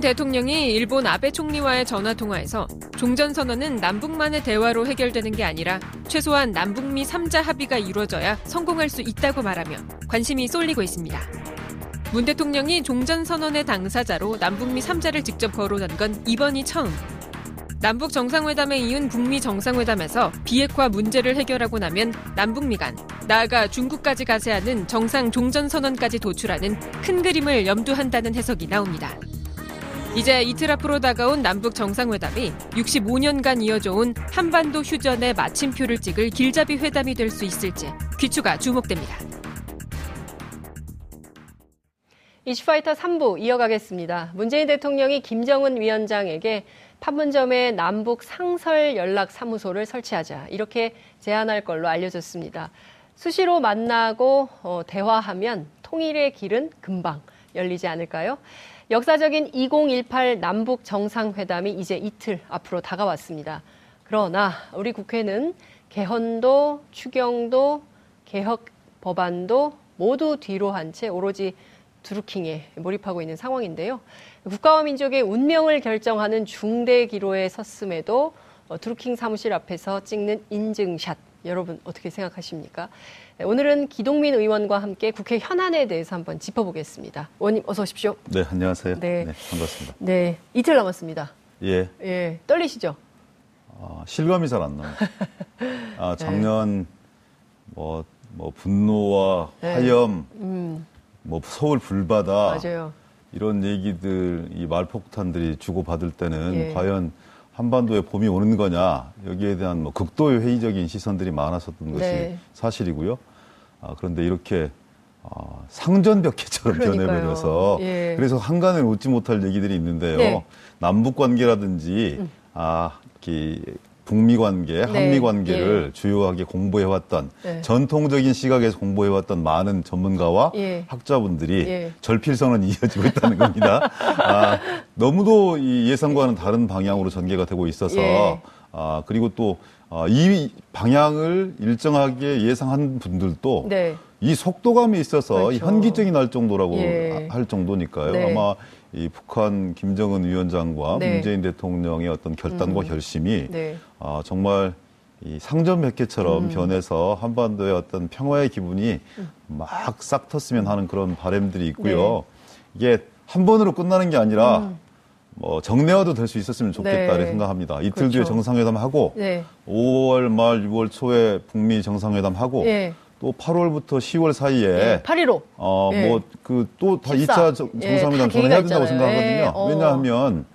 문재인 대통령이 일본 아베 총리와의 전화 통화에서 종전 선언은 남북만의 대화로 해결되는 게 아니라 최소한 남북미 3자 합의가 이루어져야 성공할 수 있다고 말하며 관심이 쏠리고 있습니다. 문 대통령이 종전 선언의 당사자로 남북미 3자를 직접 거론한 건 이번이 처음. 남북 정상회담에 이은 북미 정상회담에서 비핵화 문제를 해결하고 나면 남북미 간, 나아가 중국까지 가세하는 정상 종전 선언까지 도출하는 큰 그림을 염두한다는 해석이 나옵니다. 이제 이틀 앞으로 다가온 남북 정상회담이 65년간 이어져 온 한반도 휴전의 마침표를 찍을 길잡이 회담이 될 수 있을지 귀추가 주목됩니다. 이슈파이터 3부 이어가겠습니다. 문재인 대통령이 김정은 위원장에게 판문점에 남북 상설 연락 사무소를 설치하자 이렇게 제안할 걸로 알려졌습니다. 수시로 만나고 어, 대화하면 통일의 길은 금방 열리지 않을까요? 역사적인 2018 남북 정상회담이 이제 이틀 앞으로 다가왔습니다. 그러나 우리 국회는 개헌도 추경도 개혁 법안도 모두 뒤로 한 채 오로지 드루킹에 몰입하고 있는 상황인데요. 국가와 민족의 운명을 결정하는 중대 기로에 섰음에도 어, 드루킹 사무실 앞에서 찍는 인증샷 여러분 어떻게 생각하십니까? 네, 오늘은 기동민 의원과 함께 국회 현안에 대해서 한번 짚어보겠습니다. 의원님 어서 오십시오. 네, 안녕하세요. 네, 네 반갑습니다. 네, 이틀 남았습니다. 예. 예, 떨리시죠? 아, 실감이 잘 안 나요. 아, 네. 작년 네. 뭐, 뭐 분노와 네. 화염, 음. 뭐 서울 불바다, 맞아요. 이런 얘기들, 이 말폭탄들이 주고 받을 때는 예. 과연 한반도에 봄이 오는 거냐 여기에 대한 뭐 극도의 회의적인 시선들이 많았었던 것이 네. 사실이고요. 아, 그런데 이렇게 어, 상전벽해처럼 변해버려서 예. 그래서 한간에 웃지 못할 얘기들이 있는데요. 네. 남북 관계라든지 음. 아, 이 북미 관계, 네. 한미 관계를 예. 주요하게 공부해왔던 네. 전통적인 시각에서 공부해왔던 많은 전문가와 예. 학자분들이 예. 절필선은 이어지고 있다는 겁니다. 아, 너무도 이 예상과는 다른 방향으로 전개가 되고 있어서 예. 아, 그리고 또이 아, 방향을 일정하게 예상한 분들도 네. 이 속도감이 있어서 그렇죠. 현기증이 날 정도라고 예. 할 정도니까요. 네. 아마 이 북한 김정은 위원장과 네. 문재인 대통령의 어떤 결단과 음. 결심이 네. 아, 정말 이 상점 몇 개처럼 음. 변해서 한반도의 어떤 평화의 기분이 음. 막싹 텄으면 하는 그런 바램들이 있고요. 네. 이게 한 번으로 끝나는 게 아니라 음. 뭐 정례화도 될 수 있었으면 좋겠다 네. 생각합니다. 이틀 그렇죠. 뒤에 정상회담 하고 네. 5월 말 6월 초에 북미 정상회담 하고 네. 또 8월부터 10월 사이에 예, 8.15. 어, 예. 뭐그 또 다 2차 정상회담 예, 저는 해야 된다고 생각하거든요. 예. 어. 왜냐하면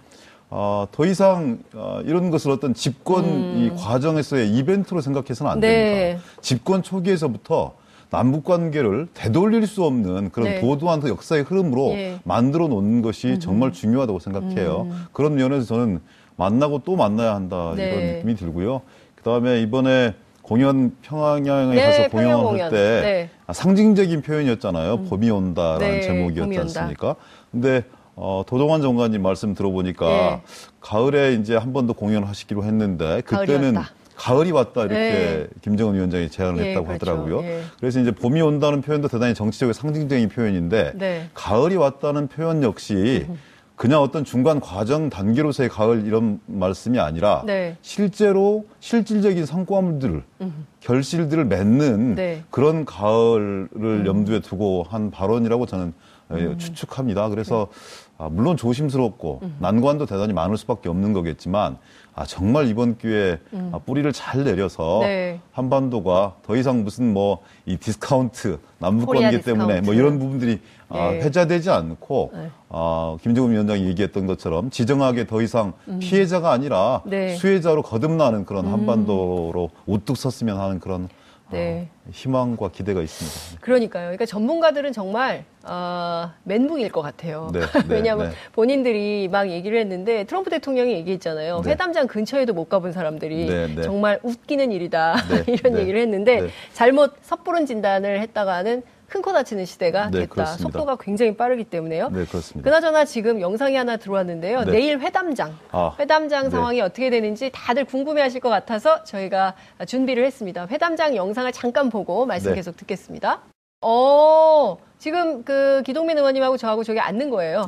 어, 더 이상 어, 이런 것을 어떤 집권 음. 이 과정에서의 이벤트로 생각해서는 안 네. 됩니다. 집권 초기에서부터 남북 관계를 되돌릴 수 없는 그런 네. 도도한 역사의 흐름으로 예. 만들어 놓는 것이 음. 정말 중요하다고 생각해요. 음. 그런 면에서 저는 만나고 또 만나야 한다 네. 이런 느낌이 들고요. 그다음에 이번에 공연 평양에 네, 가서 공연을 공연. 할때 네. 아, 상징적인 표현이었잖아요. 음. 봄이 온다라는 네, 제목이었지 않습니까? 근데 어, 도동환 정관님 말씀 들어보니까 네. 가을에 이제 한 번 더 공연을 하시기로 했는데 그때는 가을이 왔다 이렇게 네. 김정은 위원장이 제안을 예, 했다고 그렇죠. 하더라고요. 예. 그래서 이제 봄이 온다는 표현도 대단히 정치적이고 상징적인 표현인데 네. 가을이 왔다는 표현 역시 음. 그냥 어떤 중간 과정 단계로서의 가을 이런 말씀이 아니라 네. 실제로 실질적인 성과물들을 음. 결실들을 맺는 네. 그런 가을을 음. 염두에 두고 한 발언이라고 저는 예, 음. 추측합니다. 그래서 네. 아, 물론 조심스럽고 음. 난관도 대단히 많을 수밖에 없는 거겠지만 아, 정말 이번 기회에 음. 아, 뿌리를 잘 내려서 네. 한반도가 더 이상 무슨 뭐 이 디스카운트 남북 관계 때문에 뭐 이런 부분들이 네. 아, 회자되지 않고 네. 아, 김정은 위원장이 얘기했던 것처럼 지정학의 더 이상 음. 피해자가 아니라 네. 수혜자로 거듭나는 그런 음. 한반도로 우뚝 섰으면 하는 그런 네. 어, 희망과 기대가 있습니다. 그러니까요. 그러니까 전문가들은 정말 어, 멘붕일 것 같아요. 네, 네, 왜냐하면 네. 본인들이 막 얘기를 했는데 트럼프 대통령이 얘기했잖아요. 네. 회담장 근처에도 못 가본 사람들이 네, 정말 웃기는 일이다 이런 얘기를 했는데 잘못 섣부른 진단을 했다가는 큰코 다치는 시대가 네, 됐다. 그렇습니다. 속도가 굉장히 빠르기 때문에요. 네, 그렇습니다. 그나저나 지금 영상이 하나 들어왔는데요. 네. 내일 회담장, 아, 회담장 네. 상황이 어떻게 되는지 다들 궁금해하실 것 같아서 저희가 준비를 했습니다. 회담장 영상을 잠깐 보고 말씀 네. 계속 듣겠습니다. 어, 지금 그 기동민 의원님하고 저하고 저기 앉는 거예요.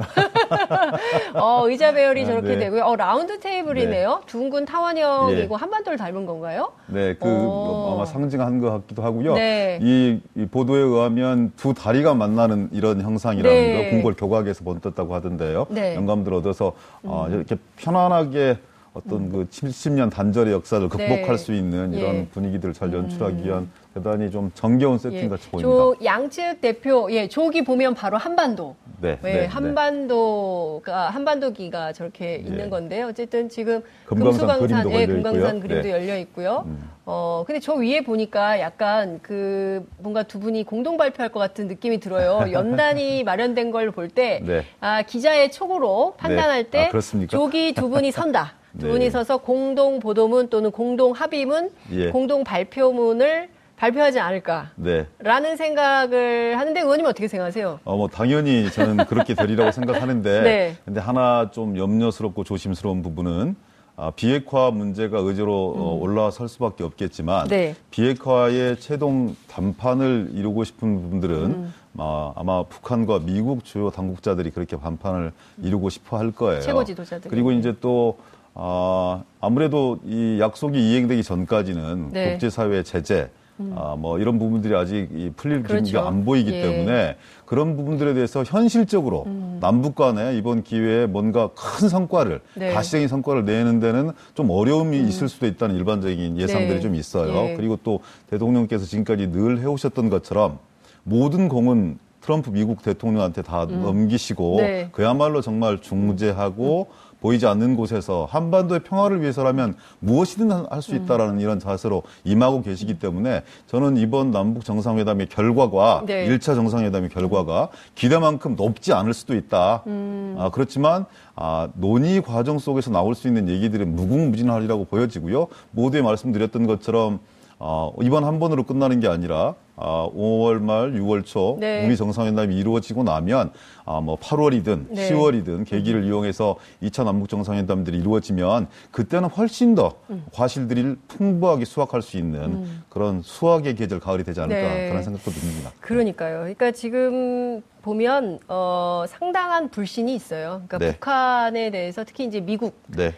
어, 의자 배열이 아, 저렇게 네. 되고요. 어, 라운드 테이블이네요. 네. 둥근 타원형이고 예. 한반도를 닮은 건가요? 네, 그 어. 아마 상징한 것 같기도 하고요. 네. 이, 이, 보도에 의하면 두 다리가 만나는 이런 형상이라는 네. 거 궁궐 교각에서 번떴다고 하던데요. 네. 영감들 얻어서 어, 음. 이렇게 편안하게 어떤 그 70년 단절의 역사를 극복할 네. 수 있는 이런 예. 분위기들을 잘 연출하기 위한 음. 대단히 좀 정겨운 세팅 예. 같이 보입니다. 조 양측 대표, 예, 조기 보면 바로 한반도. 네. 예, 네, 네. 한반도가 한반도기가 저렇게 네. 있는 건데요. 어쨌든 지금 금강산 금수강산, 예, 금강산 그림도 네. 열려 있고요. 음. 어, 근데 저 위에 보니까 약간 그 뭔가 두 분이 공동 발표할 것 같은 느낌이 들어요. 연단이 마련된 걸 볼 때, 네. 아, 기자의 촉으로 판단할 네. 때, 아, 조기 두 분이 선다. 두 네. 분이 서서 공동 보도문 또는 공동 합의문, 예. 공동 발표문을 발표하지 않을까. 네. 라는 생각을 하는데 의원님 어떻게 생각하세요? 어, 뭐 당연히 저는 그렇게 되리라고 생각하는데 네. 근데 하나 좀 염려스럽고 조심스러운 부분은 아, 비핵화 문제가 의제로 어, 음. 어, 올라설 수밖에 없겠지만 네. 비핵화의 최종 담판을 이루고 싶은 부분들은 음. 아, 아마 북한과 미국 주요 당국자들이 그렇게 반판을 이루고 싶어 할 거예요. 최고 지도자들. 그리고 이제 또 아, 아무래도 이 약속이 이행되기 전까지는 네. 국제사회의 제재 음. 아, 뭐 이런 부분들이 아직 이 풀릴 그렇죠. 기미가 안 보이기 예. 때문에 그런 부분들에 대해서 현실적으로 음. 남북 간에 이번 기회에 뭔가 큰 성과를 네. 가시적인 성과를 내는 데는 좀 어려움이 음. 있을 수도 있다는 일반적인 예상들이 네. 좀 있어요. 예. 그리고 또 대통령께서 지금까지 늘 해오셨던 것처럼 모든 공은 트럼프 미국 대통령한테 다 음. 넘기시고 네. 그야말로 정말 중재하고 음. 보이지 않는 곳에서 한반도의 평화를 위해서라면 무엇이든 할 수 있다라는 음. 이런 자세로 임하고 계시기 때문에 저는 이번 남북 정상회담의 결과가 네. 1차 정상회담의 결과가 기대만큼 높지 않을 수도 있다. 음. 아, 그렇지만 아, 논의 과정 속에서 나올 수 있는 얘기들은 무궁무진하리라고 보여지고요. 모두에 말씀드렸던 것처럼 어, 이번 한 번으로 끝나는 게 아니라 아, 5월 말, 6월 초 네. 북미 정상회담이 이루어지고 나면 아, 뭐 8월이든 네. 10월이든 계기를 이용해서 2차 남북 정상회담들이 이루어지면 그때는 훨씬 더 음. 과실들이 풍부하게 수확할 수 있는 음. 그런 수확의 계절 가을이 되지 않을까 네. 그런 생각도 듭니다. 그러니까요. 그러니까 지금 보면 어, 상당한 불신이 있어요. 그러니까 네. 북한에 대해서 특히 이제 미국 네.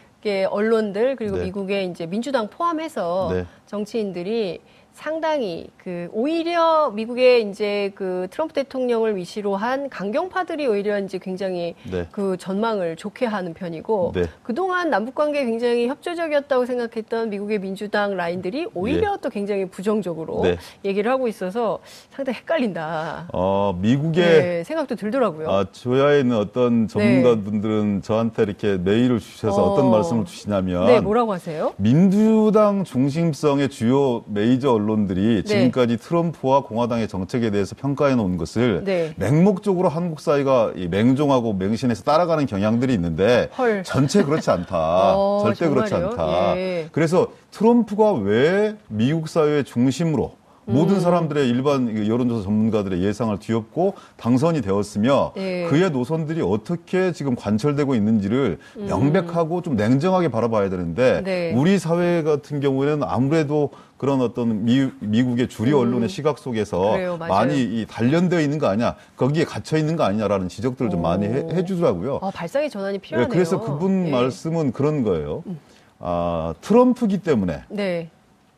언론들 그리고 네. 미국의 이제 민주당 포함해서 네. 정치인들이 상당히 그 오히려 미국의 이제 그 트럼프 대통령을 위시로 한 강경파들이 오히려 이제 굉장히 네. 그 전망을 좋게 하는 편이고 네. 그동안 남북 관계 굉장히 협조적이었다고 생각했던 미국의 민주당 라인들이 오히려 네. 또 굉장히 부정적으로 네. 얘기를 하고 있어서 상당히 헷갈린다. 어, 미국의 네, 생각도 들더라고요. 아, 조야에 있는 어떤 전문가분들은 저한테 이렇게 메일을 주셔서 어, 떤 말씀을 주시냐면 네, 뭐라고 하세요? 민주당 중심성의 주요 메이저 언론 언론들이 네. 지금까지 트럼프와 공화당의 정책에 대해서 평가해 놓은 것을 네. 맹목적으로 한국 사회가 맹종하고 맹신해서 따라가는 경향들이 있는데 헐. 전체 그렇지 않다. 어, 절대 정말요? 그렇지 않다. 예. 그래서 트럼프가 왜 미국 사회의 중심으로 모든 음. 사람들의 일반 여론조사 전문가들의 예상을 뒤엎고 당선이 되었으며 예. 그의 노선들이 어떻게 지금 관철되고 있는지를 음. 명백하고 좀 냉정하게 바라봐야 되는데 네. 우리 사회 같은 경우에는 아무래도 그런 어떤 미, 미국의 주류 음. 언론의 음. 시각 속에서 그래요, 많이 이 단련되어 있는 거 아니야 거기에 갇혀 있는 거 아니냐라는 지적들을 좀 많이 해, 해주더라고요. 아, 발상의 전환이 필요하네요. 네, 그래서 그분 네. 말씀은 그런 거예요. 음. 아, 트럼프기 때문에 네.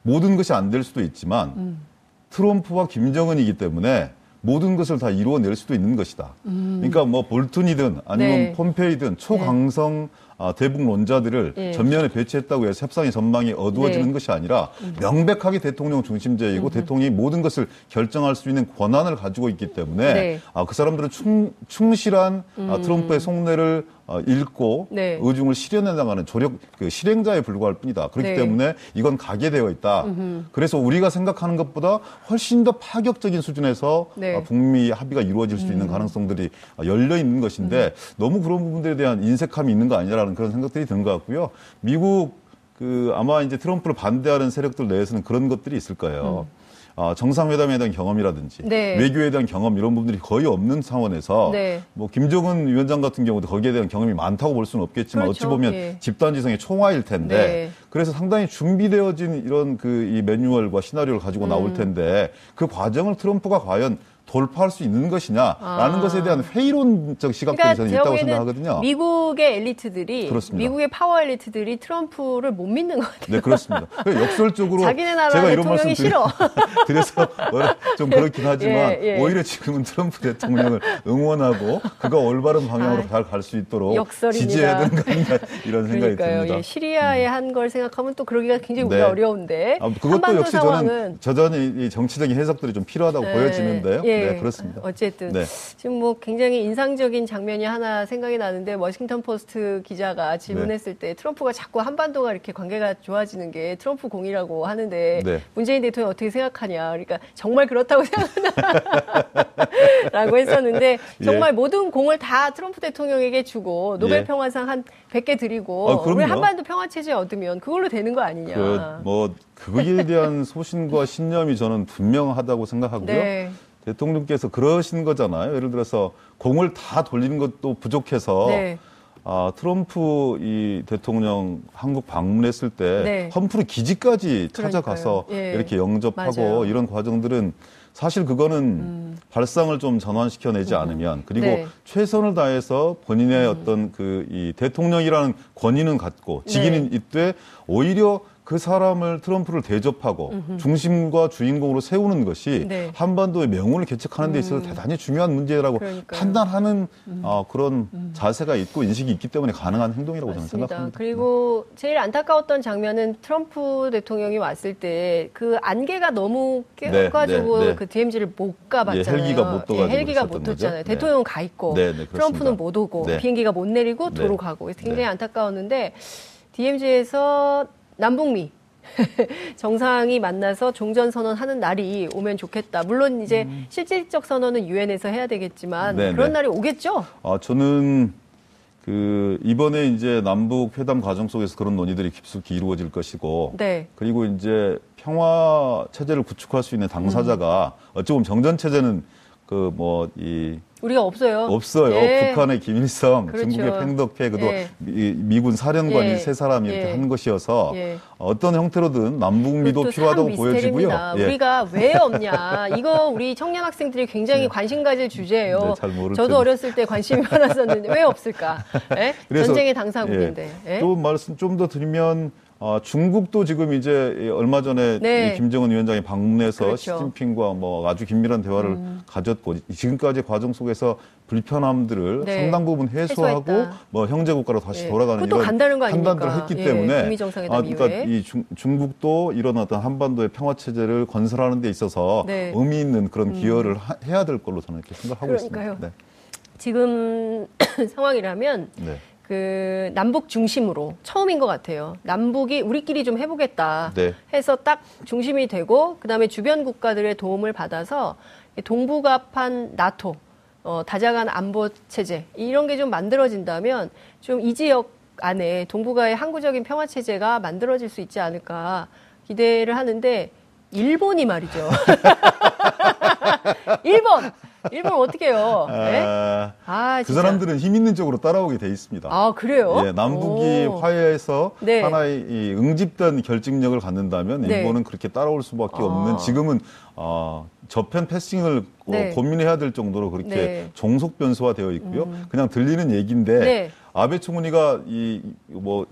모든 것이 안 될 수도 있지만 음. 트럼프와 김정은이기 때문에 모든 것을 다 이루어낼 수도 있는 것이다. 음. 그러니까 뭐 볼튼이든 아니면 네. 폼페이든 초강성 네. 아, 대북론자들을 예. 전면에 배치했다고 해서 협상의 전망이 어두워지는 네. 것이 아니라 음. 명백하게 대통령 중심제이고 음. 대통령이 모든 것을 결정할 수 있는 권한을 가지고 있기 때문에 네. 아, 그 사람들은 충, 충실한 아, 음. 아, 트럼프의 속내를 어, 읽고 네. 의중을 실현해 나가는 조력 그 실행자에 불과할 뿐이다. 그렇기 네. 때문에 이건 가게 되어 있다. 음흠. 그래서 우리가 생각하는 것보다 훨씬 더 파격적인 수준에서 네. 아, 북미 합의가 이루어질 수 있는 음. 가능성들이 열려 있는 것인데 음. 너무 그런 부분들에 대한 인색함이 있는 거 아니냐라는 그런 생각들이 드는 것 같고요. 미국 그 아마 이제 트럼프를 반대하는 세력들 내에서는 그런 것들이 있을 거예요. 음. 어, 정상회담에 대한 경험이라든지 네. 외교에 대한 경험 이런 부분들이 거의 없는 상황에서 네. 뭐 김정은 위원장 같은 경우도 거기에 대한 경험이 많다고 볼 수는 없겠지만 그렇죠. 어찌 보면 예. 집단지성의 총화일 텐데 네. 그래서 상당히 준비되어진 이런 그 이 매뉴얼과 시나리오를 가지고 음. 나올 텐데 그 과정을 트럼프가 과연 돌파할 수 있는 것이냐라는 아. 것에 대한 회의론적 시각들이 그러니까 저는 있다고 생각하거든요. 미국의 엘리트들이 그렇습니다. 미국의 파워 엘리트들이 트럼프를 못 믿는 것 같아요. 네, 그렇습니다. 역설적으로 자기네 나라 제가 이런 말씀 싫어. 그래서 좀 그렇긴 하지만 예, 예. 오히려 지금은 트럼프 대통령을 응원하고 그가 올바른 방향으로 아, 잘갈 수 있도록 역설입니다. 지지해야 되는 거 아닌가 이런 생각이 듭니다. 예, 시리아에 음. 한걸 생각하면 또 그러기가 굉장히 네. 어려운데 아, 그것도 역시 상황은... 저는 여전히 정치적인 해석들이 좀 필요하다고 네. 보여지는데요. 예. 네, 그렇습니다. 어쨌든 네. 지금 뭐 굉장히 인상적인 장면이 하나 생각이 나는데 워싱턴 포스트 기자가 질문했을 때 트럼프가 자꾸 한반도가 이렇게 관계가 좋아지는 게 트럼프 공이라고 하는데 네. 문재인 대통령 어떻게 생각하냐. 그러니까 정말 그렇다고 생각하나라고 했었는데 예. 정말 예. 모든 공을 다 트럼프 대통령에게 주고 노벨 예. 평화상 한 100개 드리고 아, 우리 한반도 평화 체제 얻으면 그걸로 되는 거 아니냐. 그, 뭐 그거에 대한 소신과 신념이 저는 분명하다고 생각하고요. 네. 대통령께서 그러신 거잖아요. 예를 들어서 공을 다 돌리는 것도 부족해서 네. 아, 트럼프 이 대통령 한국 방문했을 때 네. 험프리 기지까지 찾아가서 예. 이렇게 영접하고 맞아요. 이런 과정들은 사실 그거는 음. 발상을 좀 전환시켜내지 음. 않으면 그리고 네. 최선을 다해서 본인의 음. 어떤 그 이 대통령이라는 권위는 갖고 직위는 네. 있되 오히려 그 사람을 트럼프를 대접하고 음흠. 중심과 주인공으로 세우는 것이 네. 한반도의 명운을 개척하는 데 있어서 음. 대단히 중요한 문제라고 그러니까요. 판단하는 음. 어, 그런 음. 자세가 있고 인식이 있기 때문에 가능한 행동이라고 맞습니다. 저는 생각합니다. 그리고 네. 제일 안타까웠던 장면은 트럼프 대통령이 왔을 때 그 안개가 너무 네, 네, 네. 그 DMZ를 못 가봤잖아요. 예, 헬기가 못 떠가지고 예, 헬기가 못 떴잖아요. 대통령은 가 있고 트럼프는 못 오고 비행기가 못 내리고 도로 가고 굉장히 안타까웠는데 DMZ에서 남북미 정상이 만나서 종전 선언하는 날이 오면 좋겠다. 물론 이제 음. 실질적 선언은 유엔에서 해야 되겠지만 네네. 그런 네. 날이 오겠죠. 아 저는 그 이번에 이제 남북 회담 과정 속에서 그런 논의들이 깊숙이 이루어질 것이고, 네. 그리고 이제 평화 체제를 구축할 수 있는 당사자가 음. 어찌 보면 정전 체제는 그 뭐 이 우리가 없어요. 없어요. 예. 북한의 김일성, 그렇죠. 중국의 팽덕회, 그도 예. 미, 군 사령관이 예. 세 사람이 이렇게 예. 한 것이어서 예. 어떤 형태로든 남북미도 필요하다고 보여지고요. 예. 우리가 왜 없냐. 이거 우리 청년 학생들이 굉장히 관심 가질 주제예요. 네, 저도 어렸을 때 관심이 많았었는데 왜 없을까? 전쟁의 당사국인데. 또 말씀 좀 더 드리면 어, 중국도 지금 이제 얼마 전에 네. 김정은 위원장이 방문해서 그렇죠. 시진핑과 뭐 아주 긴밀한 대화를 음. 가졌고 지금까지 과정 속에서 불편함들을 네. 상당 부분 해소하고 해소했다. 뭐 형제 국가로 다시 네. 돌아가는 이런 판단들을 했기 예, 때문에 아, 그러니까 이후에. 이 중, 중국도 이런 어떤 한반도의 평화 체제를 건설하는 데 있어서 네. 의미 있는 그런 음. 기여를 음. 하, 해야 될 걸로 저는 이렇게 생각하고 그러니까요. 있습니다. 네. 지금 상황이라면 네. 그 남북 중심으로 처음인 것 같아요. 남북이 우리끼리 좀 해보겠다 네. 해서 딱 중심이 되고 그다음에 주변 국가들의 도움을 받아서 동북아판 나토 어, 다자간 안보 체제 이런 게 좀 만들어진다면 좀 이 지역 안에 동북아의 항구적인 평화 체제가 만들어질 수 있지 않을까 기대를 하는데 일본이 말이죠. 일본 일본 어떻게 해요? 네? 아, 아, 그 사람들은 힘 있는 쪽으로 따라오게 돼 있습니다. 아, 그래요? 예, 남북이 오. 화해해서 네. 하나의 이 응집된 결집력을 갖는다면 네. 일본은 그렇게 따라올 수밖에 아. 없는 지금은 어, 저편 패싱을 어, 네. 고민해야 될 정도로 그렇게 네. 종속 변수화되어 있고요. 음. 그냥 들리는 얘기인데 네. 아베 총리가 이 뭐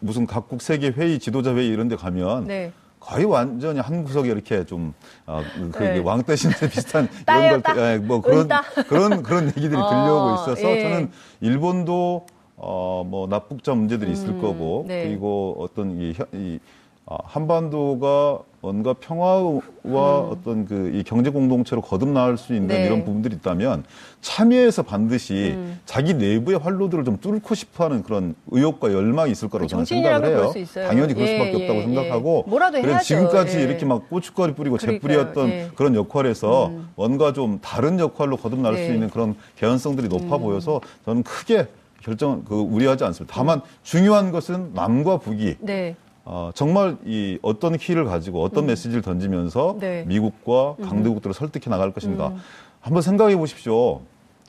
무슨 각국 세계 회의 지도자 회의 이런 데 가면 네. 거의 완전히 한 구석에 이렇게 좀 어, 그 네. 왕따 신세 비슷한 이런 걸, 예, 뭐 그런 그런 그런 얘기들이 어, 들려오고 있어서 예. 저는 일본도 어, 뭐 납북자 문제들이 있을 음, 거고 네. 그리고 어떤 이, 이 아, 한반도가 뭔가 평화와 음. 어떤 그 이 경제 공동체로 거듭나올 수 있는 네. 이런 부분들이 있다면 참여해서 반드시 음. 자기 내부의 활로들을 좀 뚫고 싶어하는 그런 의욕과 열망이 있을 거라고 저는 생각을 해요. 당연히 그럴 예, 수밖에 예, 없다고 예. 생각하고 그래서 지금까지 예. 이렇게 막 고춧가루 뿌리고 재뿌리였던 예. 그런 역할에서 음. 뭔가 좀 다른 역할로 거듭날 수 네. 있는 그런 개연성들이 높아 음. 보여서 저는 크게 결정 그 우려하지 않습니다. 다만 음. 중요한 것은 남과 북이 네. 어, 정말 이 어떤 키를 가지고 어떤 음. 메시지를 던지면서 네. 미국과 음. 강대국들을 음. 설득해 나갈 것인가. 음. 한번 생각해 보십시오.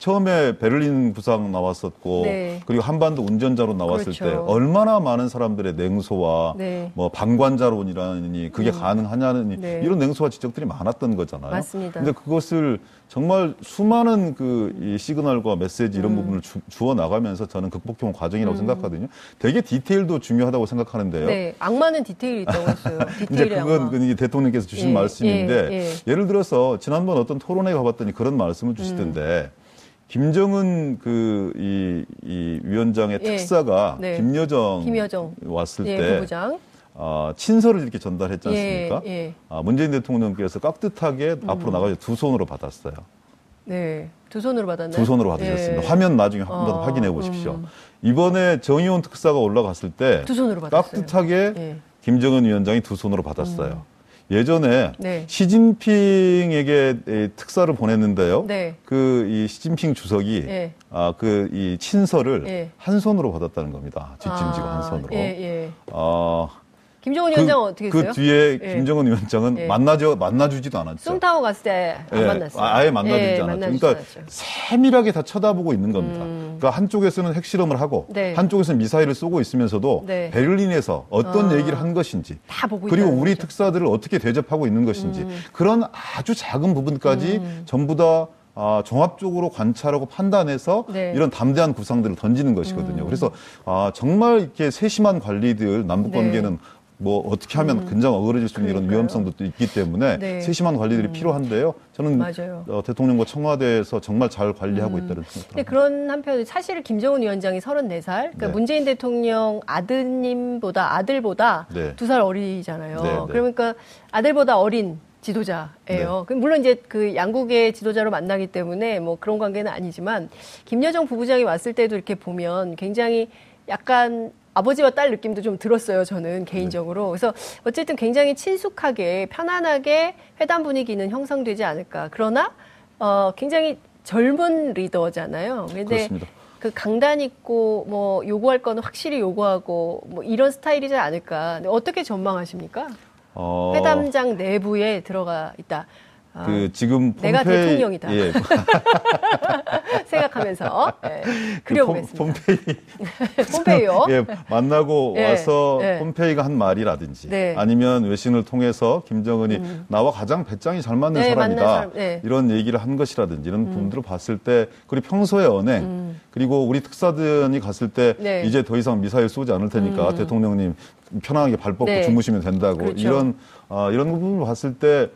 처음에 베를린 부상 나왔었고 네. 그리고 한반도 운전자로 나왔을 그렇죠. 때 얼마나 많은 사람들의 냉소와 네. 뭐 방관자론이라니 그게 음. 가능하냐는 네. 이런 냉소와 지적들이 많았던 거잖아요. 맞습니다. 근데 그것을 정말 수많은 그 이 시그널과 메시지 이런 음. 부분을 주, 어 나가면서 저는 극복형 과정이라고 음. 생각하거든요. 되게 디테일도 중요하다고 생각하는데요. 네, 악마는 디테일이 있다고 했어요. 이제 그건 악마. 대통령께서 주신 예, 말 예, 예. 를 들어서 지난번 어떤 토론회 가봤더니 그런 말씀을 주시던데 음. 김정은 그, 이, 이 위원장의 예. 특사가 네. 김여정, 김여정 왔을 예, 때 부부장. 어, 친서를 이렇게 전달했지 않습니까? 예, 예. 아, 문재인 대통령께서 깍듯하게 음. 앞으로 나가서 두 손으로 받았어요. 네, 두 손으로 받았나요? 두 손으로 받으셨습니다. 예. 화면 나중에 한번 어, 확인해 보십시오. 음. 이번에 정의원 특사가 올라갔을 때 두 손으로 받았어요. 깍듯하게 예. 김정은 위원장이 두 손으로 받았어요. 음. 예전에 네. 시진핑에게 특사를 보냈는데요. 네. 그이 시진핑 주석이 네. 아그 이 친서를 예. 한 손으로 받았다는 겁니다. 뒷짐지고 아, 한 손으로. 예, 예. 아 김정은 그, 위원장은 어떻게 그 했어요? 그 뒤에 예. 김정은 위원장은 예. 만나죠 만나주지도 않았죠. 숭타오 갔을 때안 예. 만났어요. 아예 만나주지 예, 않았죠. 그러니까 않았죠. 세밀하게 다 쳐다보고 있는 겁니다. 음. 그러니까 한쪽에서는 핵실험을 하고 네. 한쪽에서는 미사일을 쏘고 있으면서도 네. 베를린에서 어떤 아. 얘기를 한 것인지 그리고 우리 거죠. 특사들을 어떻게 대접하고 있는 것인지 음. 그런 아주 작은 부분까지 음. 전부 다 아, 종합적으로 관찰하고 판단해서 네. 이런 담대한 구상들을 던지는 것이거든요. 음. 그래서 아, 정말 이렇게 세심한 관리들 남북 관계는 네. 뭐 어떻게 하면 음. 근장 어그러질 수 있는 그러니까요. 이런 위험성도 있기 때문에 네. 세심한 관리들이 음. 필요한데요. 저는 어, 대통령과 청와대에서 정말 잘 관리하고 음. 있다는 생각입니다. 근데 그런 한편 사실 김정은 위원장이 34살, 그러니까 네. 문재인 대통령 아드님보다 아들보다 네. 두살 어리잖아요. 네, 네. 그러니까 아들보다 어린 지도자예요. 네. 물론 이제 그 양국의 지도자로 만나기 때문에 뭐 그런 관계는 아니지만 김여정 부부장이 왔을 때도 이렇게 보면 굉장히 약간 아버지와 딸 느낌도 좀 들었어요, 저는 개인적으로. 그래서 어쨌든 굉장히 친숙하게, 편안하게 회담 분위기는 형성되지 않을까. 그러나, 어, 굉장히 젊은 리더잖아요. 근데 그렇습니다. 그 강단 있고 뭐 요구할 거는 확실히 요구하고 뭐 이런 스타일이지 않을까. 어떻게 전망하십니까? 어... 회담장 내부에 들어가 있다. 아, 그 지금 폼페이, 내가 대통령이다. 예. 생각하면서 예, 그려보겠습니다. 폼페이 폼페이요. 예, 만나고 예, 와서 예. 폼페이가 한 말이라든지 네. 아니면 외신을 통해서 김정은이 음. 나와 가장 배짱이 잘 맞는 네, 사람이다 사람, 네. 이런 얘기를 한 것이라든지 이런 음. 부분들을 봤을 때 그리고 평소의 언행 음. 그리고 우리 특사들이 갔을 때 네. 이제 더 이상 미사일 쏘지 않을 테니까 음. 대통령님 편안하게 발 뻗고 네. 주무시면 된다고 그렇죠. 이런 어, 이런 부분을 봤을 때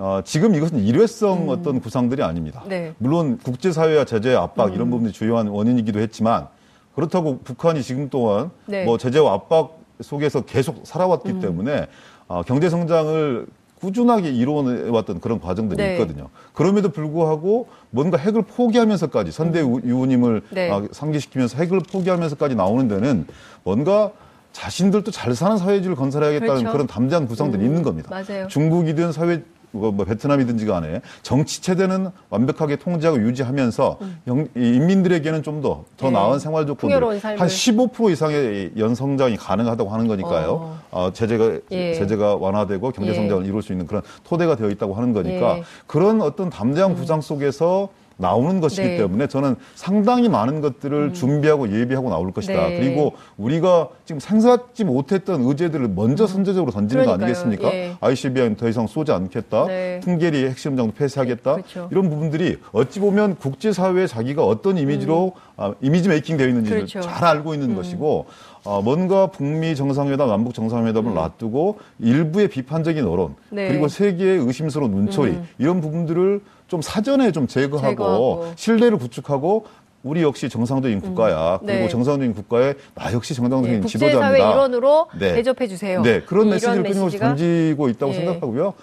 어, 지금 이것은 일회성 음. 어떤 구상들이 아닙니다. 네. 물론 국제사회와 제재 압박 음. 이런 부분이 주요한 원인이기도 했지만 그렇다고 북한이 지금 동안 네. 뭐 제재와 압박 속에서 계속 살아왔기 음. 때문에 어, 경제 성장을 꾸준하게 이루어왔던 그런 과정들이 네. 있거든요. 그럼에도 불구하고 뭔가 핵을 포기하면서까지 선대 음. 유우님을 네. 어, 상기시키면서 핵을 포기하면서까지 나오는 데는 뭔가 자신들도 잘 사는 사회주의를 건설해야겠다는 그렇죠. 그런 담대한 구상들이 음. 있는 겁니다. 맞아요. 중국이든 사회 뭐, 뭐 베트남이든지 간에 정치 체제는 완벽하게 통제하고 유지하면서 음. 영, 인민들에게는 좀 더더 더 네. 나은 생활 조건들 한15% 이상의 연성장이 가능하다고 하는 거니까요. 어. 어 제재가 예. 제재가 완화되고 경제 성장을 예. 이룰 수 있는 그런 토대가 되어 있다고 하는 거니까 예. 그런 어떤 담대한 음. 구상 속에서 나오는 것이기 네. 때문에 저는 상당히 많은 것들을 음. 준비하고 예비하고 나올 것이다. 네. 그리고 우리가 지금 생각지 못했던 의제들을 먼저 음. 선제적으로 던지는 그러니까요. 거 아니겠습니까? 예. ICBM 더 이상 쏘지 않겠다. 네. 풍계리 핵실험장도 폐쇄하겠다. 그렇죠. 이런 부분들이 어찌 보면 국제사회에 자기가 어떤 이미지로 음. 아, 이미지 메이킹 되어 있는지를 그렇죠. 잘 알고 있는 음. 것이고 어, 뭔가 북미 정상회담, 남북 정상회담을 음. 놔두고 일부의 비판적인 언론 네. 그리고 세계의 의심스러운 눈초리 음. 이런 부분들을 좀 사전에 좀 제거하고, 제거하고. 신뢰를 구축하고 우리 역시 정상적인 음. 국가야. 음. 그리고 네. 정상적인 국가에 나 역시 정상적인 네, 지도자입니다. 국제사회 일원으로 네. 대접해 주세요. 네, 그런 메시지를 끊임없이 던지고 있다고 예. 생각하고요.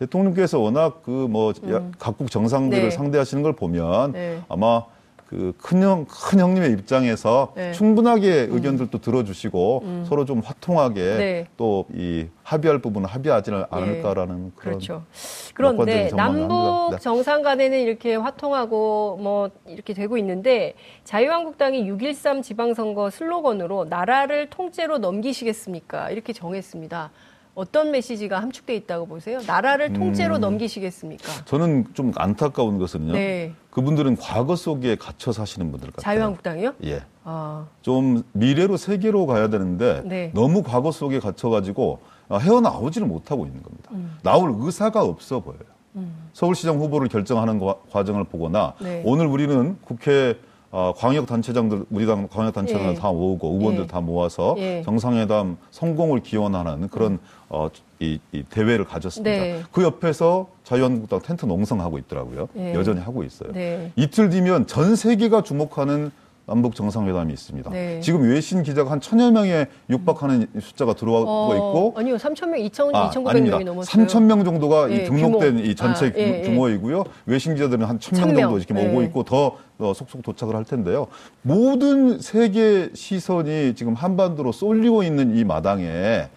대통령께서 워낙 그뭐 음. 각국 정상들을 네. 상대하시는 걸 보면 네. 아마 그 큰형 큰 형님의 입장에서 네. 충분하게 음. 의견들도 들어주시고 음. 서로 좀 화통하게 네. 또이 합의할 부분은 합의하지 는 네. 않을까라는 그런 그렇죠. 그런데 남북 네. 정상 간에는 이렇게 화통하고 뭐 이렇게 되고 있는데 자유한국당이 6.13 지방선거 슬로건으로 나라를 통째로 넘기시겠습니까 이렇게 정했습니다. 어떤 메시지가 함축돼 있다고 보세요? 나라를 통째로 음, 넘기시겠습니까? 저는 좀 안타까운 것은요. 네. 그분들은 과거 속에 갇혀 사시는 분들 같아요. 자유한국당이요? 예. 아. 좀 미래로 세계로 가야 되는데 네. 너무 과거 속에 갇혀가지고 헤어나오지를 못하고 있는 겁니다. 음. 나올 의사가 없어 보여요. 음. 서울시장 후보를 결정하는 과정을 보거나 네. 오늘 우리는 국회 어, 광역 단체장들 우리 당 광역 단체장들 예. 다 모으고 의원들 예. 다 모아서 예. 정상회담 성공을 기원하는 그런 음. 어, 이, 이 대회를 가졌습니다. 네. 그 옆에서 자유한국당 텐트 농성하고 있더라고요. 예. 여전히 하고 있어요. 네. 이틀 뒤면 전 세계가 주목하는 남북 정상회담이 있습니다. 네. 지금 외신 기자가 한 천여 명에 육박하는 숫자가 들어오고 어, 있고 아니요, 3천 명, 2천, 아, 2,900명이 넘었어요. 3천 명 정도가 예, 등록된 규모. 이 전체 아, 예, 예. 규모이고요. 외신 기자들은 한 천 명 정도 이렇게 오고 예. 있고 더, 더 속속 도착을 할 텐데요. 모든 세계 시선이 지금 한반도로 쏠리고 있는 이 마당에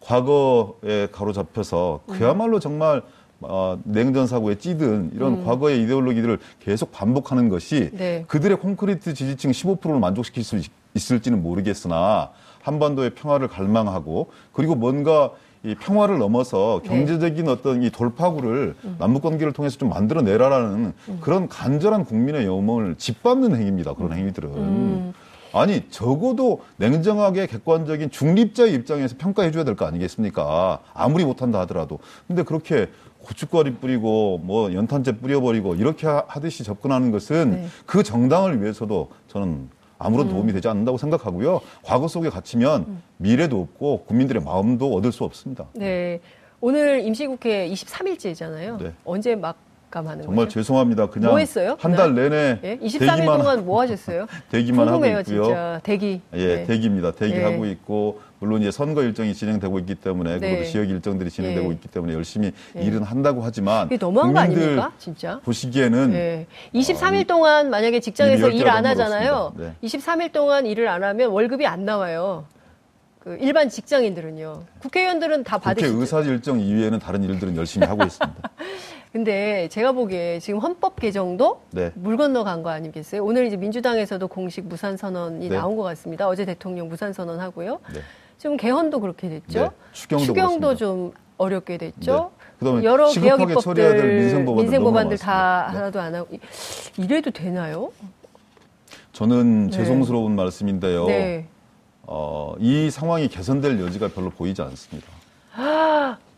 과거에 가로잡혀서 그야말로 정말 어, 냉전 사고에 찌든 이런 음. 과거의 이데올로기들을 계속 반복하는 것이 네. 그들의 콘크리트 지지층 15%를 만족시킬 수 있을지는 모르겠으나 한반도의 평화를 갈망하고 그리고 뭔가 이 평화를 넘어서 네. 경제적인 네. 어떤 이 돌파구를 음. 남북 관계를 통해서 좀 만들어 내라라는 음. 그런 간절한 국민의 염원을 짓밟는 행위입니다. 그런 음. 행위들은. 음. 아니 적어도 냉정하게 객관적인 중립자의 입장에서 평가해 줘야 될 거 아니겠습니까? 아무리 못한다 하더라도. 근데 그렇게 고춧가루 뿌리고 뭐 연탄재 뿌려버리고 이렇게 하듯이 접근하는 것은 네. 그 정당을 위해서도 저는 아무런 음. 도움이 되지 않는다고 생각하고요. 과거 속에 갇히면 음. 미래도 없고 국민들의 마음도 얻을 수 없습니다. 네. 오늘 임시국회 23일째잖아요. 네. 언제 막 감하는 정말 거죠? 죄송합니다. 그냥 뭐 했어요? 한 달 내내 예? 23일 대기만, 동안 뭐 하셨어요? 대기만 하고 있고요. 진짜. 대기. 예, 네. 대기입니다. 대기하고 예. 있고 물론 이제 선거 일정이 진행되고 있기 때문에 네. 그리고 지역 일정들이 진행되고 예. 있기 때문에 열심히 예. 일은 한다고 하지만 이게 너무한 거 아닙니까? 진짜. 보시기에는 예. 23일 어, 동안 만약에 직장에서 일 안 하잖아요. 네. 23일 동안 일을 안 하면 월급이 안 나와요. 그 일반 직장인들은요. 국회의원들은 다 받으시죠. 국회 의사 일정 이외에는 다른 일들은 열심히 하고 있습니다. 근데 제가 보기에 지금 헌법 개정도 네. 물 건너간 거 아니겠어요? 오늘 이제 민주당에서도 공식 무산 선언이 네. 나온 것 같습니다. 어제 대통령 무산 선언하고요. 네. 지금 개헌도 그렇게 됐죠. 네. 추경도, 추경도 좀 어렵게 됐죠. 네. 여러 개혁 입법들 민생 법안들, 민생 법안들 다 네. 하나도 안 하고 이래도 되나요? 저는 죄송스러운 말씀인데요. 어, 이 상황이 개선될 여지가 별로 보이지 않습니다.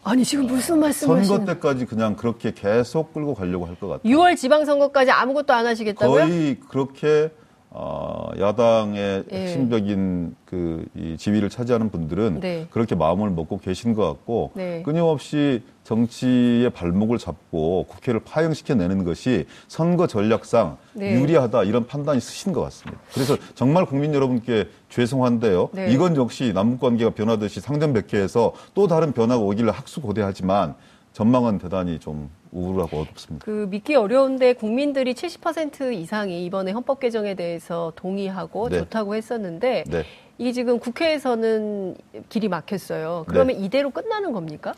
아, 아니 지금 무슨 말씀을 선거 때까지 그냥 그렇게 계속 끌고 가려고 할 것 같아요. 6월 지방선거까지 아무것도 안 하시겠다고요? 거의 그렇게 어, 야당의 예. 핵심적인 그 이 지위를 차지하는 분들은 네. 그렇게 마음을 먹고 계신 것 같고 네. 끊임없이 정치의 발목을 잡고 국회를 파행시켜내는 것이 선거 전략상 네. 유리하다 이런 판단이 쓰신 것 같습니다. 그래서 정말 국민 여러분께 죄송한데요. 네. 이건 역시 남북 관계가 변하듯이 상전백회에서 또 다른 변화가 오기를 학수고대하지만 전망은 대단히 좀 우울하고 어둡습니다. 그 믿기 어려운데 국민들이 70% 이상이 이번에 헌법 개정에 대해서 동의하고 네. 좋다고 했었는데 네. 이게 지금 국회에서는 길이 막혔어요. 그러면 네. 이대로 끝나는 겁니까?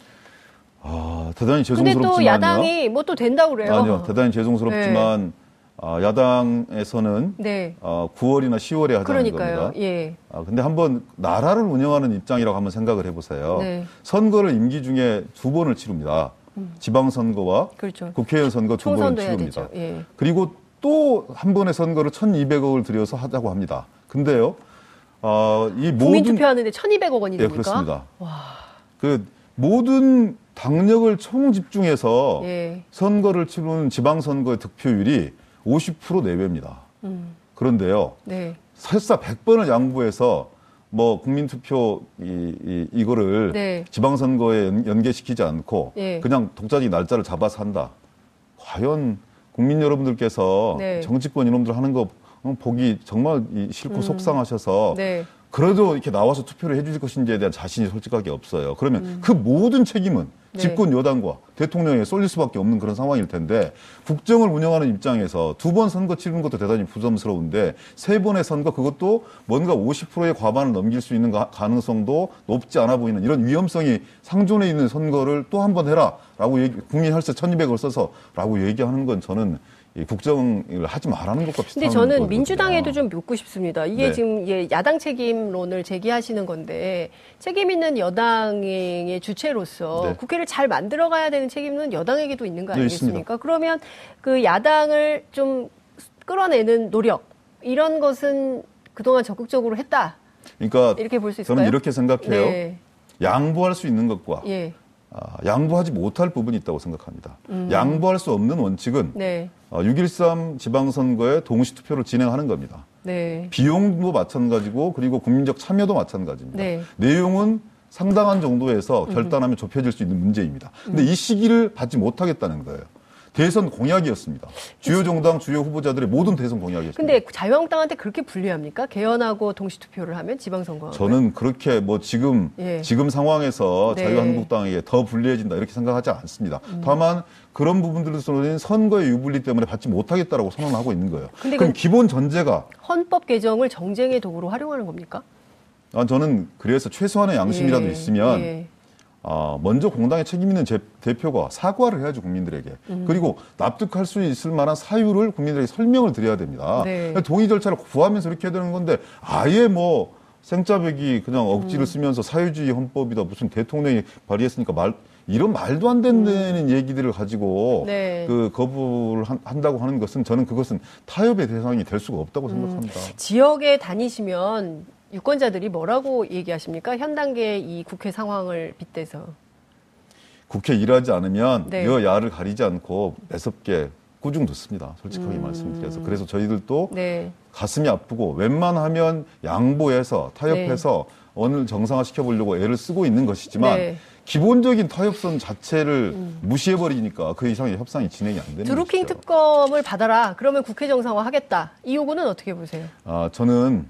아, 대단히 죄송스럽지만 근데 또 야당이 뭐 또 된다고 그래요. 아니요. 대단히 죄송스럽지만 네. 아, 야당에서는 네. 어, 9월이나 10월에 하자는 그러니까요. 겁니다. 예. 아, 근데 한번 나라를 운영하는 입장이라고 한번 생각을 해보세요. 네. 선거를 임기 중에 두 번을 치릅니다. 지방선거와 그렇죠. 국회의원 선거 두 번을 치릅니다. 예. 그리고 또 한 번의 선거를 1,200억을 들여서 하자고 합니다. 근데요, 어, 이 모든 투표하는데 1,200억 원이 됩니까? 네, 그렇습니다. 와. 그 모든 당력을 총 집중해서 예. 선거를 치르는 지방선거의 득표율이 50% 내외입니다. 음. 그런데요, 네. 설사 100번을 양보해서 뭐 국민투표 이, 이 이거를 네. 지방선거에 연, 계시키지 않고 네. 그냥 독자적인 날짜를 잡아서 한다. 과연 국민 여러분들께서 네. 정치권 이놈들 하는 거 보기 정말 싫고 음. 속상하셔서 네. 그래도 이렇게 나와서 투표를 해주실 것인지에 대한 자신이 솔직하게 없어요. 그러면 음. 그 모든 책임은 네. 집권 여당과 대통령에 쏠릴 수밖에 없는 그런 상황일 텐데 국정을 운영하는 입장에서 두 번 선거 치르는 것도 대단히 부담스러운데 세 번의 선거 그것도 뭔가 50%의 과반을 넘길 수 있는 가능성도 높지 않아 보이는 이런 위험성이 상존해 있는 선거를 또 한 번 해라라고 얘기, 국민 혈세 1200을 써서라고 얘기하는 건 저는 국정을 하지 말라는 것과 비슷한 근데 저는 민주당에도 좀 묻고 싶습니다. 이게 네. 지금 예, 야당 책임론을 제기하시는 건데 책임 있는 여당의 주체로서 네. 국회를 잘 만들어 가야 되는 책임은 여당에게도 있는 거 네, 아니겠습니까? 네, 그러면 그 야당을 좀 끌어내는 노력 이런 것은 그동안 적극적으로 했다. 그러니까 이렇게 볼 수 있을까요? 저는 이렇게 생각해요. 네. 양보할 수 있는 것과 예. 아, 양보하지 못할 부분이 있다고 생각합니다. 음. 양보할 수 없는 원칙은 네. 어, 6.13 지방선거에 동시 투표를 진행하는 겁니다. 네. 비용도 마찬가지고 그리고 국민적 참여도 마찬가지입니다. 네. 내용은 상당한 정도에서 결단하면 좁혀질 수 있는 문제입니다. 근데 음. 이 시기를 받지 못하겠다는 거예요. 대선 공약이었습니다. 주요 정당 주요 후보자들의 모든 대선 공약이었습니다. 근데 자유한국당한테 그렇게 불리합니까? 개헌하고 동시 투표를 하면 지방선거. 저는 그렇게 뭐 지금 예. 지금 상황에서 네. 자유한국당에게 더 불리해진다 이렇게 생각하지 않습니다. 음. 다만 그런 부분들에서는 선거의 유불리 때문에 받지 못하겠다라고 선언하고 있는 거예요. 그럼 기본 전제가 헌법 개정을 정쟁의 도구로 활용하는 겁니까? 아, 저는 그래서 최소한의 양심이라도 예. 있으면 예. 어, 먼저 공당에 책임 있는 제, 대표가 사과를 해야죠 국민들에게 음. 그리고 납득할 수 있을 만한 사유를 국민들에게 설명을 드려야 됩니다. 네. 동의 절차를 구하면서 이렇게 해야 되는 건데 아예 뭐 생짜배기 그냥 억지를 음. 쓰면서 사유주의 헌법이다 무슨 대통령이 발의했으니까 말 이런 말도 안 되는 음. 얘기들을 가지고 네. 그 거부를 한, 다고 하는 것은 저는 그것은 타협의 대상이 될 수가 없다고 음. 생각합니다. 지역에 다니시면 유권자들이 뭐라고 얘기하십니까? 현 단계 이 국회 상황을 빗대서. 국회 일하지 않으면 네. 여야를 가리지 않고 매섭게 꾸중 듣습니다. 솔직하게 음. 말씀드려서. 그래서 저희들도 네. 가슴이 아프고 웬만하면 양보해서 타협해서 네. 어느 정상화 시켜보려고 애를 쓰고 있는 것이지만 네. 기본적인 타협선 자체를 음. 무시해버리니까 그 이상의 협상이 진행이 안 되는 드루킹 것이죠. 특검을 받아라. 그러면 국회 정상화 하겠다. 이 요구는 어떻게 보세요? 아, 저는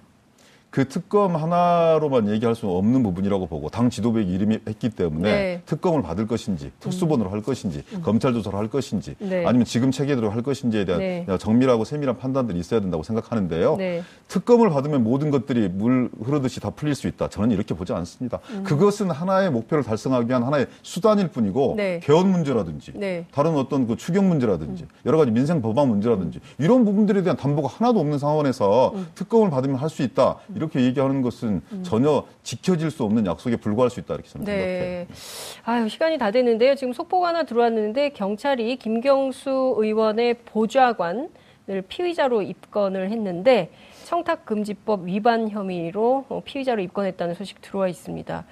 그 특검 하나로만 얘기할 수 없는 부분이라고 보고 당 지도부에게 이름이 했기 때문에 네. 특검을 받을 것인지 특수본으로 음. 할 것인지 음. 검찰 조사를 할 것인지 네. 아니면 지금 체계대로 할 것인지에 대한 네. 정밀하고 세밀한 판단들이 있어야 된다고 생각하는데요. 네. 특검을 받으면 모든 것들이 물 흐르듯이 다 풀릴 수 있다. 저는 이렇게 보지 않습니다. 음. 그것은 하나의 목표를 달성하기 위한 하나의 수단일 뿐이고 네. 개헌 문제라든지 네. 다른 어떤 그 추경 문제라든지 음. 여러 가지 민생 법안 문제라든지 이런 부분들에 대한 담보가 하나도 없는 상황에서 음. 특검을 받으면 할 수 있다. 이렇게 얘기하는 것은 음. 전혀 지켜질 수 없는 약속에 불과할 수 있다 이렇게 저는 네. 생각해요. 아유 시간이 다 됐는데요. 지금 속보가 하나 들어왔는데 경찰이 김경수 의원의 보좌관을 피의자로 입건을 했는데 청탁금지법 위반 혐의로 어, 피의자로 입건했다는 소식 들어와 있습니다.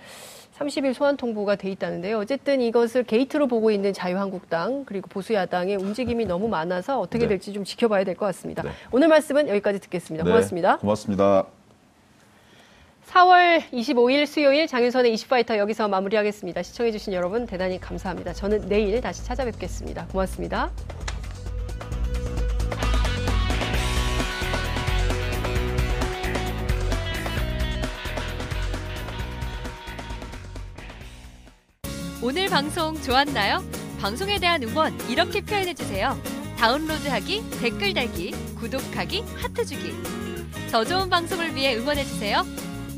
30일 소환 통보가 돼 있다는데요. 어쨌든 이것을 게이트로 보고 있는 자유한국당 그리고 보수야당의 움직임이 너무 많아서 어떻게 네. 될지 좀 지켜봐야 될 것 같습니다. 네. 오늘 말씀은 여기까지 듣겠습니다. 네. 고맙습니다. 고맙습니다. 4월 25일 수요일 장윤선의 이슈파이터 여기서 마무리하겠습니다. 시청해주신 여러분 대단히 감사합니다. 저는 내일 다시 찾아뵙겠습니다. 고맙습니다. 오늘 방송 좋았나요? 방송에 대한 응원 이렇게 표현해주세요. 다운로드하기, 댓글 달기, 구독하기, 하트 주기. 더 좋은 방송을 위해 응원해주세요.